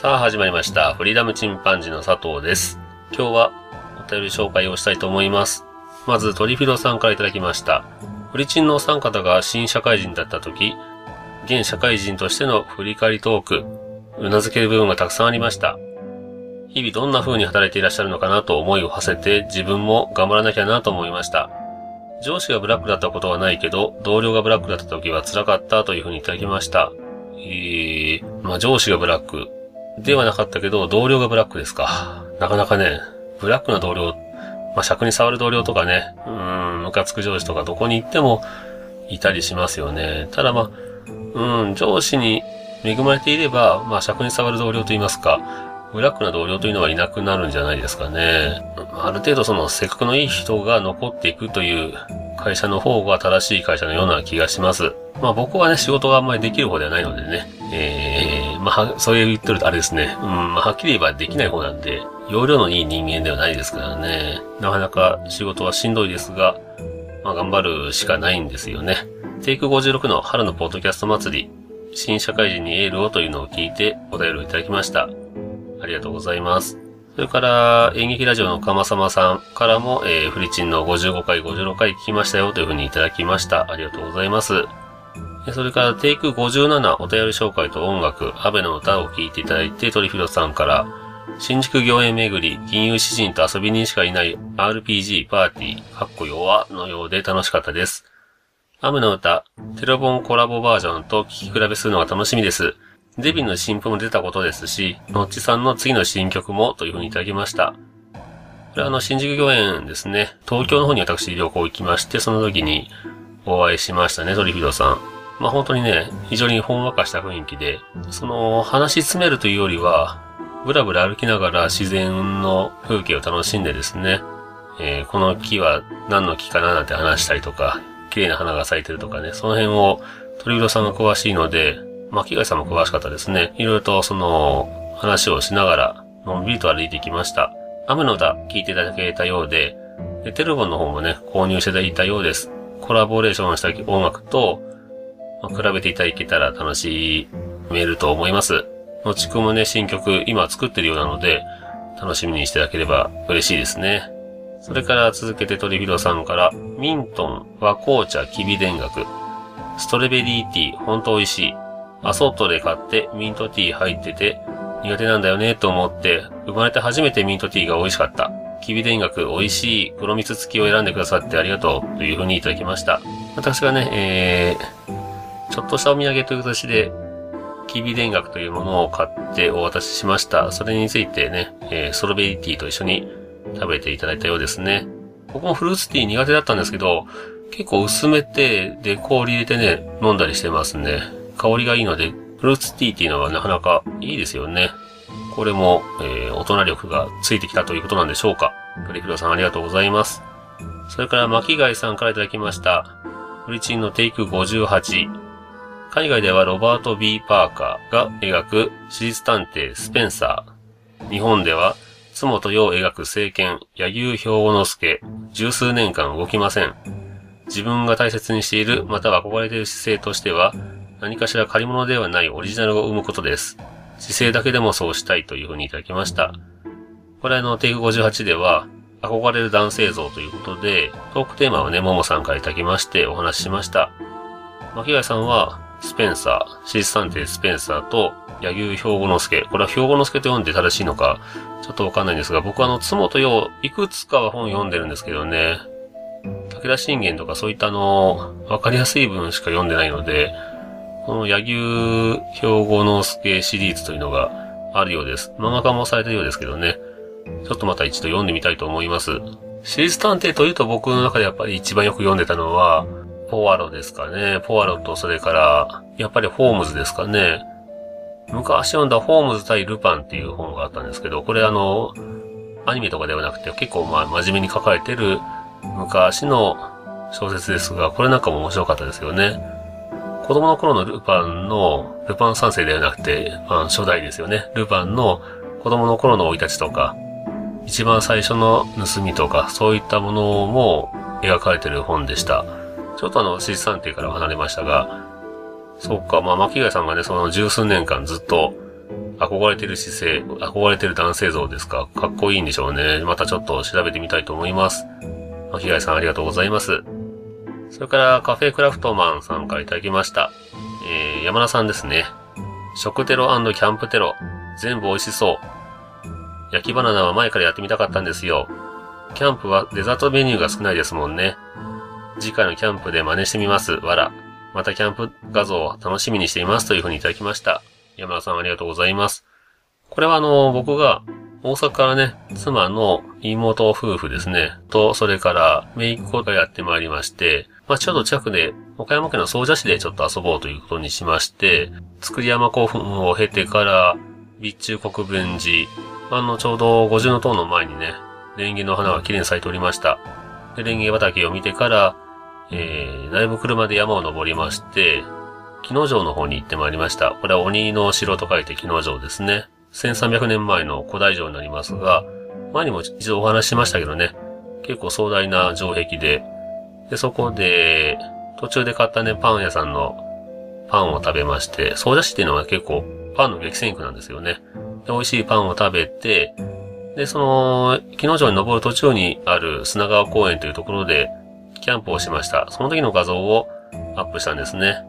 さあ始まりました。フリーダムチンパンジーの佐藤です。今日はお便り紹介をしたいと思います。まずトリフィロさんからいただきました。フリチンのお三方が新社会人だった時、現社会人としての振り返りトーク、うなずける部分がたくさんありました。日々どんな風に働いていらっしゃるのかなと思いを馳せて自分も頑張らなきゃなと思いました。上司がブラックだったことはないけど、同僚がブラックだった時は辛かったという風にいただきました。えー、まあ上司がブラックではなかったけど、同僚がブラックですか。なかなかね、ブラックな同僚、まあ、尺に触る同僚とかね、うん、ムカつく上司とかどこに行ってもいたりしますよね。ただまあ、うん、上司に恵まれていれば、まあ、尺に触る同僚と言いますか、ブラックな同僚というのはいなくなるんじゃないですかね。ある程度その性格のいい人が残っていくという会社の方が正しい会社のような気がします。まあ僕はね、仕事があんまりできる方ではないのでね、えー、まあ、そういう言ってるとあれですね、うん、まあはっきり言えばできない方なんで、容量のいい人間ではないですからね、なかなか仕事はしんどいですが、まあ頑張るしかないんですよね。テイク56の春のポッドキャスト祭り、新社会人にエールをというのを聞いてお便りをいただきました。ありがとうございます。それから、演劇ラジオのかまさまさんからも、えー、フリチンの55回、56回聞きましたよというふうにいただきました。ありがとうございます。それから、テイク57お便り紹介と音楽、アベの歌を聴いていただいて、トリフィロさんから、新宿御苑巡り、金融詩人と遊びにしかいない RPG パーティー、かっこ弱のようで楽しかったです。アムの歌、テロボンコラボバージョンと聴き比べするのが楽しみです。デビューの新譜も出たことですし、のっちさんの次の新曲もというふうにいただきました。これはあの、新宿御苑ですね。東京の方に私旅行行きまして、その時にお会いしましたね、トリフィドさん。まあ本当にね、非常にほんわかした雰囲気で、その、話し詰めるというよりは、ぶらぶら歩きながら自然の風景を楽しんでですね、えーこの木は何の木かななんて話したりとか、綺麗な花が咲いてるとかね、その辺を鳥色さんが詳しいので、巻貝さんも詳しかったですね。いろいろとその話をしながら、のんびりと歩いてきました。雨の歌聞いていただけたようで、でテレフォンの方もね、購入していただいたようです。コラボレーションした音楽と、まあ比べていただけたら楽しめると思います。のちくもね、新曲今作ってるようなので、楽しみにしていただければ嬉しいですね。それから続けてトリフィロさんから、ミントン、和紅茶、きび田楽、ストレベリーティー、ほんと美味しい。アソットで買ってミントティー入ってて、苦手なんだよねと思って、生まれて初めてミントティーが美味しかった。きび田楽美味しい黒蜜付きを選んでくださってありがとうというふうにいただきました。私がね、えー、ちょっとしたお土産という形で、きび田楽というものを買ってお渡ししました。それについてね、えー、ストロベリティーと一緒に食べていただいたようですね。僕もフルーツティー苦手だったんですけど、結構薄めて、で、氷入れてね、飲んだりしてますね。香りがいいので、フルーツティーっていうのはなかなかいいですよね。これも、えー、大人力がついてきたということなんでしょうか。トリフロさんありがとうございます。それから、巻貝さんからいただきました。フリチンのテイク58。海外ではロバート・ B・ パーカーが描く私立探偵スペンサー。日本では、津本洋描く聖剣、柳生兵庫之助、十数年間動きません。自分が大切にしている、または憧れている姿勢としては、何かしら借り物ではないオリジナルを生むことです。姿勢だけでもそうしたいというふうにいただきました。これあの、テイク58では、憧れる男性像ということで、トークテーマはね、ももさんからいただきましてお話ししました。巻貝さんは、スペンサー、シース探偵スペンサーと、柳生兵庫之助。これは兵庫之助と読んで正しいのか、ちょっとわかんないんですが、僕はあの、津本洋、いくつかは本読んでるんですけどね、武田信玄とかそういったあの、わかりやすい文しか読んでないので、この柳生兵庫之助シリーズというのがあるようです。漫画化もされてるようですけどね。ちょっとまた一度読んでみたいと思います。シリーズ探偵というと僕の中でやっぱり一番よく読んでたのは、ポワロですかね。ポワロとそれから、やっぱりホームズですかね。昔読んだホームズ対ルパンっていう本があったんですけど、これあの、アニメとかではなくて結構まあ真面目に書かれてる昔の小説ですが、これなんかも面白かったですよね。子供の頃のルパンの、ルパン三世ではなくて、まあ、初代ですよね。ルパンの子供の頃の生い立ちとか、一番最初の盗みとか、そういったものも描かれてる本でした。ちょっとあの、資産定から離れましたが、そっか、まあ、巻貝さんがね、その十数年間ずっと憧れてる姿勢、憧れてる男性像ですか。かっこいいんでしょうね。またちょっと調べてみたいと思います。巻貝さんありがとうございます。それからカフェクラフトマンさんからいただきました。えー、山田さんですね。食テロキャンプテロ。全部美味しそう。焼きバナナは前からやってみたかったんですよ。キャンプはデザートメニューが少ないですもんね。次回のキャンプで真似してみます。わら。またキャンプ画像を楽しみにしていますというふうにいただきました。山田さんありがとうございます。これはあの、僕が大阪からね、妻の妹夫婦ですね、と、それから姪っ子がやってまいりまして、まあ、ちょうど近くで、岡山県の総社市でちょっと遊ぼうということにしまして、作山古墳を経てから、備中国分寺、あの、ちょうど五重塔の前にね、レンゲの花が綺麗に咲いておりました。で、レンゲ畑を見てから、えー、だいぶ車で山を登りまして、木野城の方に行ってまいりました。これは鬼の城と書いて木野城ですね。1300年前の古代城になりますが、前にも一度お話ししましたけどね、結構壮大な城壁で、で、そこで、途中で買ったね、パン屋さんのパンを食べまして、総社市っていうのは結構パンの激戦区なんですよね。で、美味しいパンを食べて、で、その、木野城に登る途中にある砂川公園というところで、キャンプをしました。その時の画像をアップしたんですね。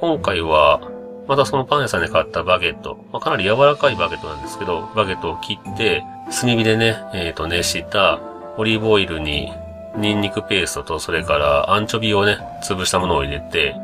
今回は、またそのパン屋さんで買ったバゲット、まあ、かなり柔らかいバゲットなんですけど、バゲットを切って、炭火でね、えっ、ー、と、熱したオリーブオイルに、ニンニクペーストと、それからアンチョビをね、潰したものを入れて、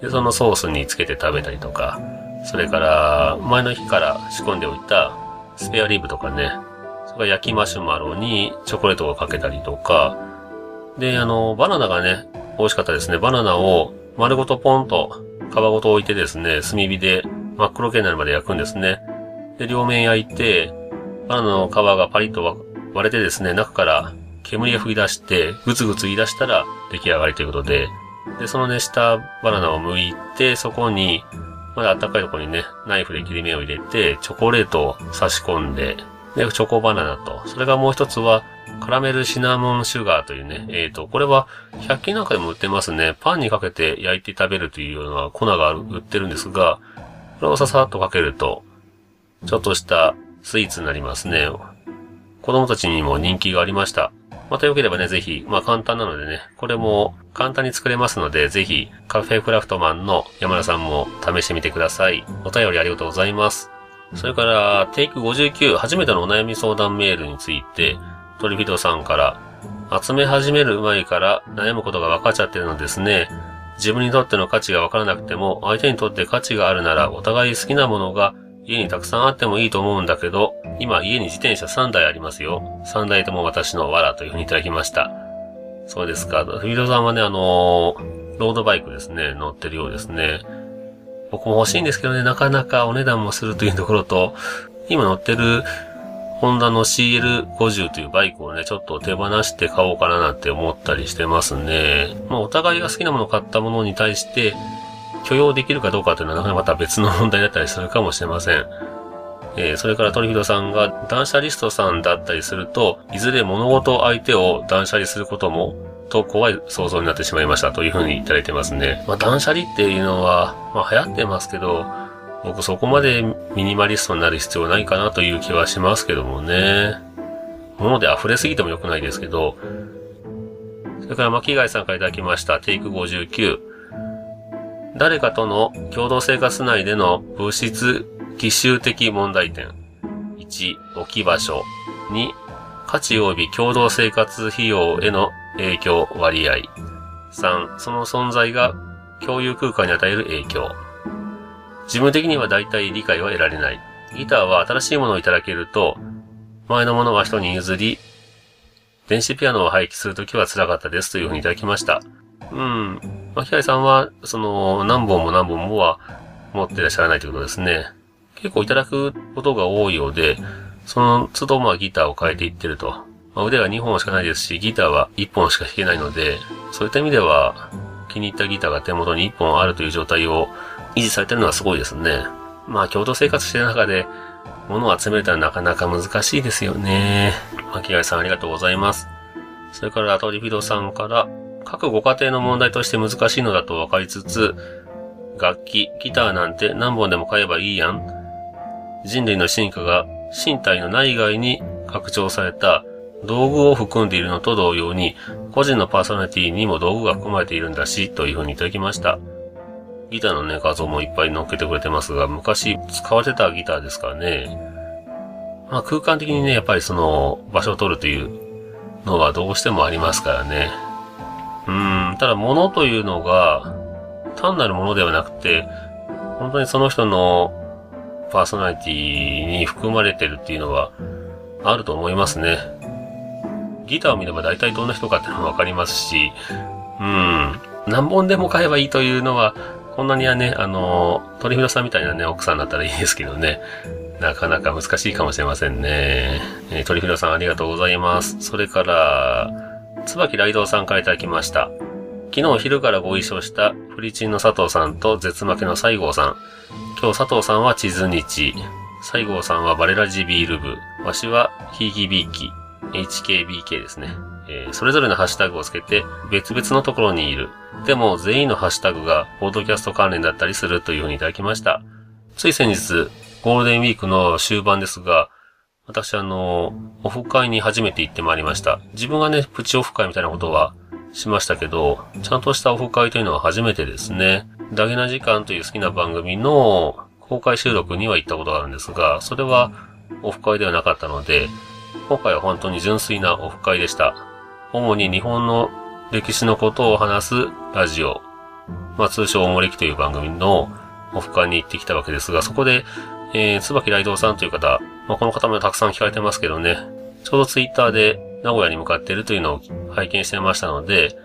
で、そのソースにつけて食べたりとか、それから、前の日から仕込んでおいたスペアリブとかね、それから焼きマシュマロにチョコレートをかけたりとか、で、あの、バナナがね、美味しかったですね。バナナを丸ごとポンと皮ごと置いてですね、炭火で真っ黒系になるまで焼くんですね。で、両面焼いて、バナナの皮がパリッと割れてですね、中から煙が吹き出して、ぐつぐつ言い出したら出来上がりということで、で、その熱したバナナを剥いて、そこに、まだ暖かいところにね、ナイフで切り目を入れて、チョコレートを差し込んで、で、チョコバナナと、それがもう一つは、カラメルシナモンシュガーというね、えっ、ー、と、これは100均なんかでも売ってますね。パンにかけて焼いて食べるというような粉が売ってるんですが、これをささっとかけると、ちょっとしたスイーツになりますね。子供たちにも人気がありました。また良ければね、ぜひ、まあ簡単なのでね、これも簡単に作れますので、ぜひ、カフェクラフトマンの山田さんも試してみてください。お便りありがとうございます。それから、テイク59、初めてのお悩み相談メールについて、トリフィドさんから、集め始める前から悩むことが分かっちゃってるのですね。自分にとっての価値が分からなくても、相手にとって価値があるなら、お互い好きなものが家にたくさんあってもいいと思うんだけど、今家に自転車3台ありますよ。3台とも私の藁というふうにいただきました。そうですか。フィードさんはね、あのー、ロードバイクですね、乗ってるようですね。僕も欲しいんですけどね、なかなかお値段もするというところと、今乗ってるホンダの CL50 というバイクをね、ちょっと手放して買おうかななんて思ったりしてますね。まあ、お互いが好きなものを買ったものに対して、許容できるかどうかというのはまた別の問題だったりするかもしれません。えー、それからトリフィドさんが断捨リストさんだったりすると、いずれ物事相手を断捨離することも、と怖い想像になってしまいましたというふうにいただいてますね。まあ断捨離っていうのは、まあ流行ってますけど、僕そこまでミニマリストになる必要ないかなという気はしますけどもね。物で溢れすぎても良くないですけど、それから巻貝さんからいただきました、テイク59。誰かとの共同生活内での物質奇襲的問題点。1、置き場所。2、価値及び共同生活費用への影響割合。3、その存在が共有空間に与える影響。自分的には大体理解は得られない。ギターは新しいものをいただけると、前のものは人に譲り、電子ピアノを廃棄するときは辛かったですというふうにいただきました。うん。巻貝さんは、その、何本も何本もは持ってらっしゃらないということですね。結構いただくことが多いようで、その都度まあギターを変えていってると。まあ、腕が2本しかないですし、ギターは1本しか弾けないので、そういった意味では、気に入ったギターが手元に1本あるという状態を維持されてるのはすごいですね。まあ、共同生活してる中で、物を集めるとはなかなか難しいですよね。巻貝さんありがとうございます。それから、アトリフィドさんから、各ご家庭の問題として難しいのだと分かりつつ、楽器、ギターなんて何本でも買えばいいやん。人類の進化が身体の内外に拡張された道具を含んでいるのと同様に、個人のパーソナリティにも道具が含まれているんだし、というふうにいただきました。ギターのね、画像もいっぱい載っけてくれてますが、昔使われてたギターですからね。まあ空間的にね、やっぱりその場所を取るというのはどうしてもありますからね。うん、ただ物というのが単なるものではなくて、本当にその人のパーソナリティに含まれてるっていうのはあると思いますね。ギターを見れば大体どんな人かっていうのもわかりますし、うん、何本でも買えばいいというのは、こんなにはね、あの、鳥広さんみたいなね、奥さんだったらいいですけどね。なかなか難しいかもしれませんね。えー、鳥広さんありがとうございます。それから、椿ライドさんからいただきました。昨日昼からご一緒したフリチンの佐藤さんと絶負けの西郷さん。今日佐藤さんは地図日。西郷さんはバレラジビール部。わしはヒーギビーキ。HKBK ですね。えー、それぞれのハッシュタグをつけて別々のところにいる。でも全員のハッシュタグがポードキャスト関連だったりするというふうにいただきました。つい先日、ゴールデンウィークの終盤ですが、私あの、オフ会に初めて行ってまいりました。自分がね、プチオフ会みたいなことはしましたけど、ちゃんとしたオフ会というのは初めてですね。ダゲな時間という好きな番組の公開収録には行ったことがあるんですが、それはオフ会ではなかったので、今回は本当に純粋なオフ会でした。主に日本の歴史のことを話すラジオ、まあ通称おもれきという番組のオフ会に行ってきたわけですが、そこで、えー、椿雷道さんという方、まあこの方もたくさん聞かれてますけどね、ちょうどツイッターで名古屋に向かっているというのを拝見してましたので、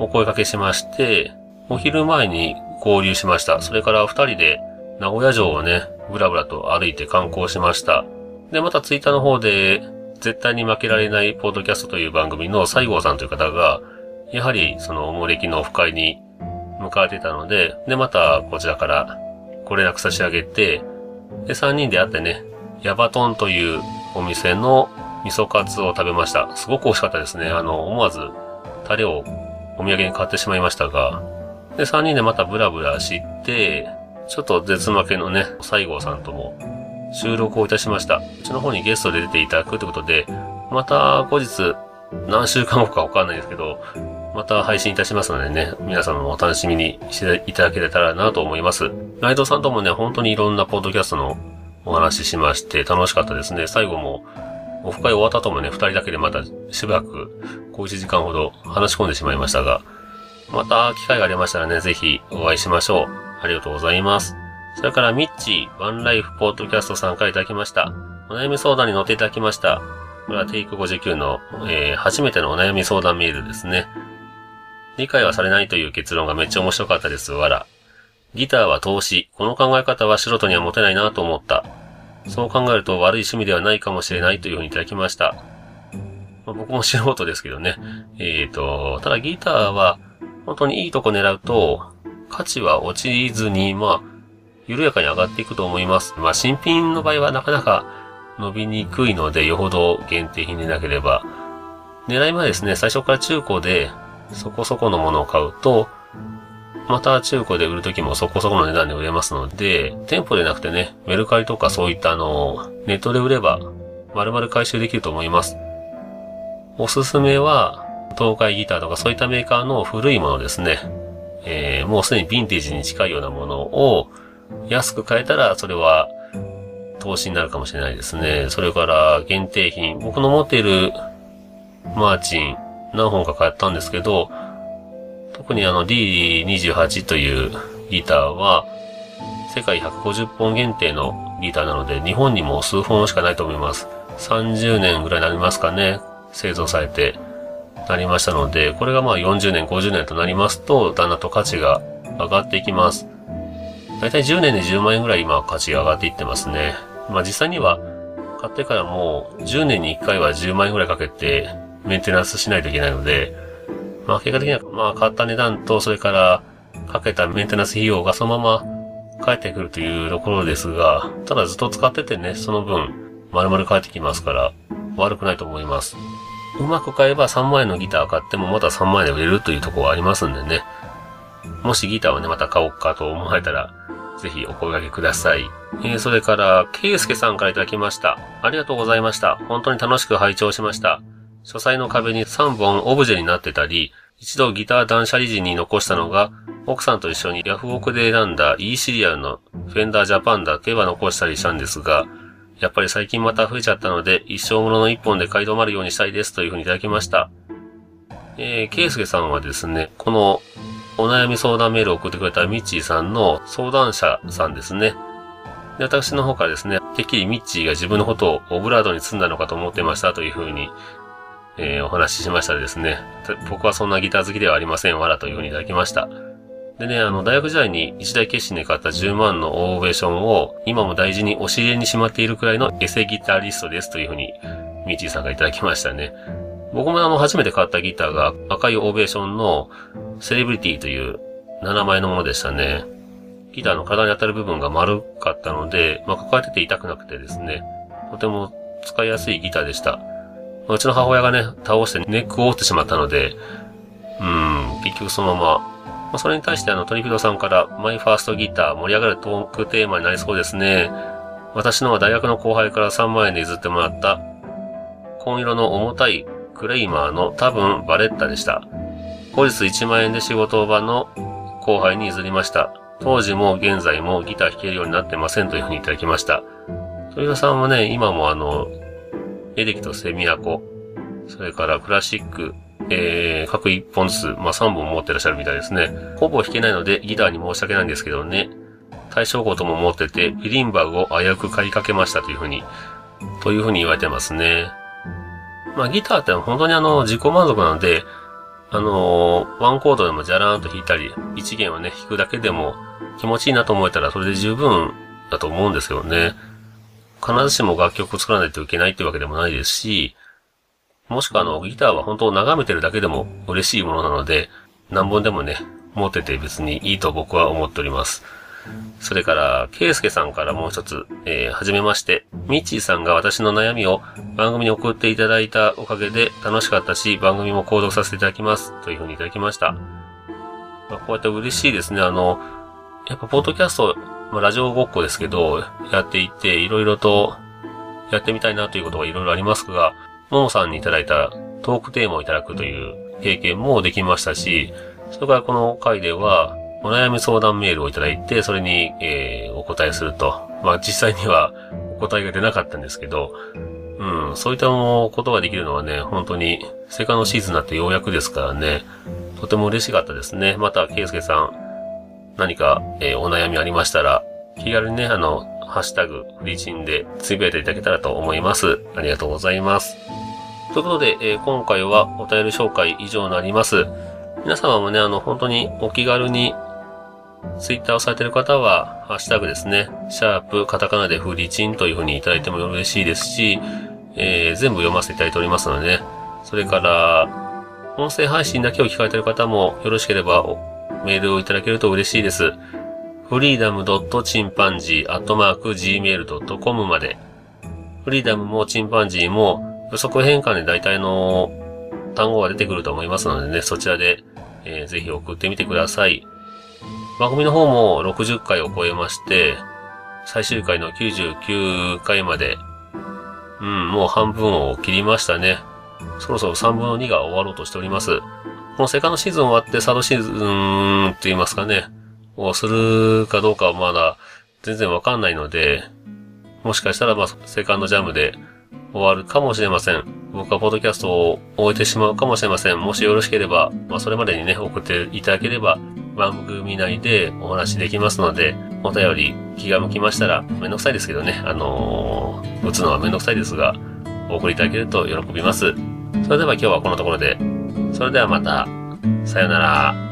お声掛けしまして、お昼前に合流しました。それから二人で名古屋城をね、ぶらぶらと歩いて観光しました。で、またツイッターの方で、絶対に負けられないポッドキャストという番組の西郷さんという方が、やはりそのおもれきのオフ会に向かってたので、で、またこちらからご連絡差し上げて、で、3人で会ってね、ヤバトンというお店の味噌カツを食べました。すごく美味しかったですね。あの、思わずタレをお土産に買ってしまいましたが、で、3人でまたブラブラして、ちょっと絶負けのね、西郷さんとも収録をいたしました。うちの方にゲストで出ていただくということで、また後日、何週間後かわかんないですけど、また配信いたしますのでね、皆様もお楽しみにしていただけたらなと思います。ライドさんともね、本当にいろんなポッドキャストのお話ししまして楽しかったですね。最後も、オフ会終わった後もね、二人だけでまたしばらく、小一時間ほど話し込んでしまいましたが、また機会がありましたらね、ぜひお会いしましょう。ありがとうございます。それから、ミッチー、ワンライフポートキャストさんからいただきました。お悩み相談に乗っていただきました。これはテイク59の、えー、初めてのお悩み相談メールですね。理解はされないという結論がめっちゃ面白かったです。わら。ギターは投資。この考え方は素人には持てないなと思った。そう考えると悪い趣味ではないかもしれないというふうにいただきました。まあ、僕も素人ですけどね。えっ、ー、と、ただギターは本当にいいとこ狙うと価値は落ちずに、まあ、緩やかに上がっていくと思います。まあ、新品の場合はなかなか伸びにくいので、よほど限定品でなければ。狙いはですね、最初から中古でそこそこのものを買うと、また中古で売るときもそこそこの値段で売れますので、店舗でなくてね、メルカリとかそういったあの、ネットで売れば、丸々回収できると思います。おすすめは、東海ギターとかそういったメーカーの古いものですね。えー、もうすでにヴィンテージに近いようなものを、安く買えたら、それは、投資になるかもしれないですね。それから、限定品。僕の持っている、マーチン、何本か買ったんですけど、特にあの D28 というギターは、世界150本限定のギターなので、日本にも数本しかないと思います。30年ぐらいになりますかね。製造されて。なりましたので、これがまあ40年、50年となりますと、だんだんと価値が上がっていきます。だいたい10年で10万円ぐらい今価値が上がっていってますね。まあ実際には買ってからもう10年に1回は10万円ぐらいかけてメンテナンスしないといけないので、まあ結果的にはまあ買った値段とそれからかけたメンテナンス費用がそのまま返ってくるというところですが、ただずっと使っててね、その分丸々返ってきますから悪くないと思います。うまく買えば3万円のギター買ってもまた3万円で売れるというところがありますんでね。もしギターをね、また買おうかと思われたら、ぜひお声掛けください。えー、それから、ケイスケさんからいただきました。ありがとうございました。本当に楽しく拝聴しました。書斎の壁に3本オブジェになってたり、一度ギター断捨離時に残したのが、奥さんと一緒にヤフオクで選んだ E シリアルのフェンダージャパンだけは残したりしたんですが、やっぱり最近また増えちゃったので、一生ものの一本で買い止まるようにしたいですというふうにいただきました。えー、ケイスケさんはですね、このお悩み相談メールを送ってくれたミッチーさんの相談者さんですね。で、私の方からですね、てっきりミッチーが自分のことをオブラードに積んだのかと思ってましたというふうに、えー、お話ししましたらですね、僕はそんなギター好きではありませんわらというふうにいただきました。でね、あの、大学時代に一大決心で買った10万のオーベーションを今も大事に押し入れにしまっているくらいのエセギタリストですというふうに、ミッチーさんがいただきましたね。僕もあの、初めて買ったギターが赤いオーベーションのセレブリティという7枚のものでしたね。ギターの体に当たる部分が丸かったので、まあ、抱えてて痛くなくてですね、とても使いやすいギターでした。うちの母親がね、倒してネックを折ってしまったので、うん、結局そのまま、まあ、それに対してあの、トリフィドさんから、マイファーストギター盛り上がるトークテーマになりそうですね。私のは大学の後輩から3万円で譲ってもらった、紺色の重たいクレイマーの多分バレッタでした。後日1万円で仕事場の後輩に譲りました。当時も現在もギター弾けるようになってませんというふうにいただきました。鳥羽さんはね、今もあの、エレキとセミアコ、それからクラシック、えー、各1本ずつ、まあ、3本持ってらっしゃるみたいですね。ほぼ弾けないのでギターに申し訳ないんですけどね。対象語とも持ってて、ビリンバグを危うく借りかけましたというふうに、というふうに言われてますね。まあギターって本当にあの自己満足なので、あのー、ワンコードでもジャラーンと弾いたり、一弦をね、弾くだけでも気持ちいいなと思えたらそれで十分だと思うんですよね。必ずしも楽曲を作らないといけないってわけでもないですし、もしくはあの、ギターは本当眺めてるだけでも嬉しいものなので、何本でもね、持ってて別にいいと僕は思っております。それから、ケイスケさんからもう一つ、えー、はじめまして。ミッチーさんが私の悩みを番組に送っていただいたおかげで楽しかったし、番組も購読させていただきます。というふうにいただきました。まあ、こうやって嬉しいですね。あの、やっぱポッドキャスト、まあ、ラジオごっこですけど、やっていて、いろいろとやってみたいなということがいろいろありますが、ももさんにいただいたトークテーマをいただくという経験もできましたし、それからこの回では、お悩み相談メールをいただいて、それに、えー、お答えすると。まあ実際にはお答えが出なかったんですけど、うん、そういったことができるのはね、本当に、セカンドシーズンになってようやくですからね、とても嬉しかったですね。また、ケイスケさん、何か、えー、お悩みありましたら、気軽にね、あの、ハッシュタグ、フリチンでつぶやいていただけたらと思います。ありがとうございます。ということで、えー、今回はお便り紹介以上になります。皆様もね、あの、本当にお気軽にツイッターをされている方は、ハッシュタグですね、シャープ、カタカナでフリチンという風にいただいても嬉しいですし、えー、全部読ませていただいておりますのでね。それから、音声配信だけを聞かれている方もよろしければメールをいただけると嬉しいです。freedom.chimpanzee.gmail.com まで。フリーダムもチンパンジーも予測変換で大体の単語が出てくると思いますのでね、そちらで、えー、ぜひ送ってみてください。番組の方も60回を超えまして、最終回の99回まで、うん、もう半分を切りましたね。そろそろ3分の2が終わろうとしております。このセカンドシーズン終わってサードシーズンって言いますかね、をするかどうかはまだ全然わかんないので、もしかしたらまあセカンドジャムで終わるかもしれません。僕はポッドキャストを終えてしまうかもしれません。もしよろしければ、まあそれまでにね、送っていただければ、番組内でお話できますので、お便り気が向きましたら、めんどくさいですけどね、あのー、打つのはめんどくさいですが、お送りいただけると喜びます。それでは今日はこのところで、それではまた、さよなら。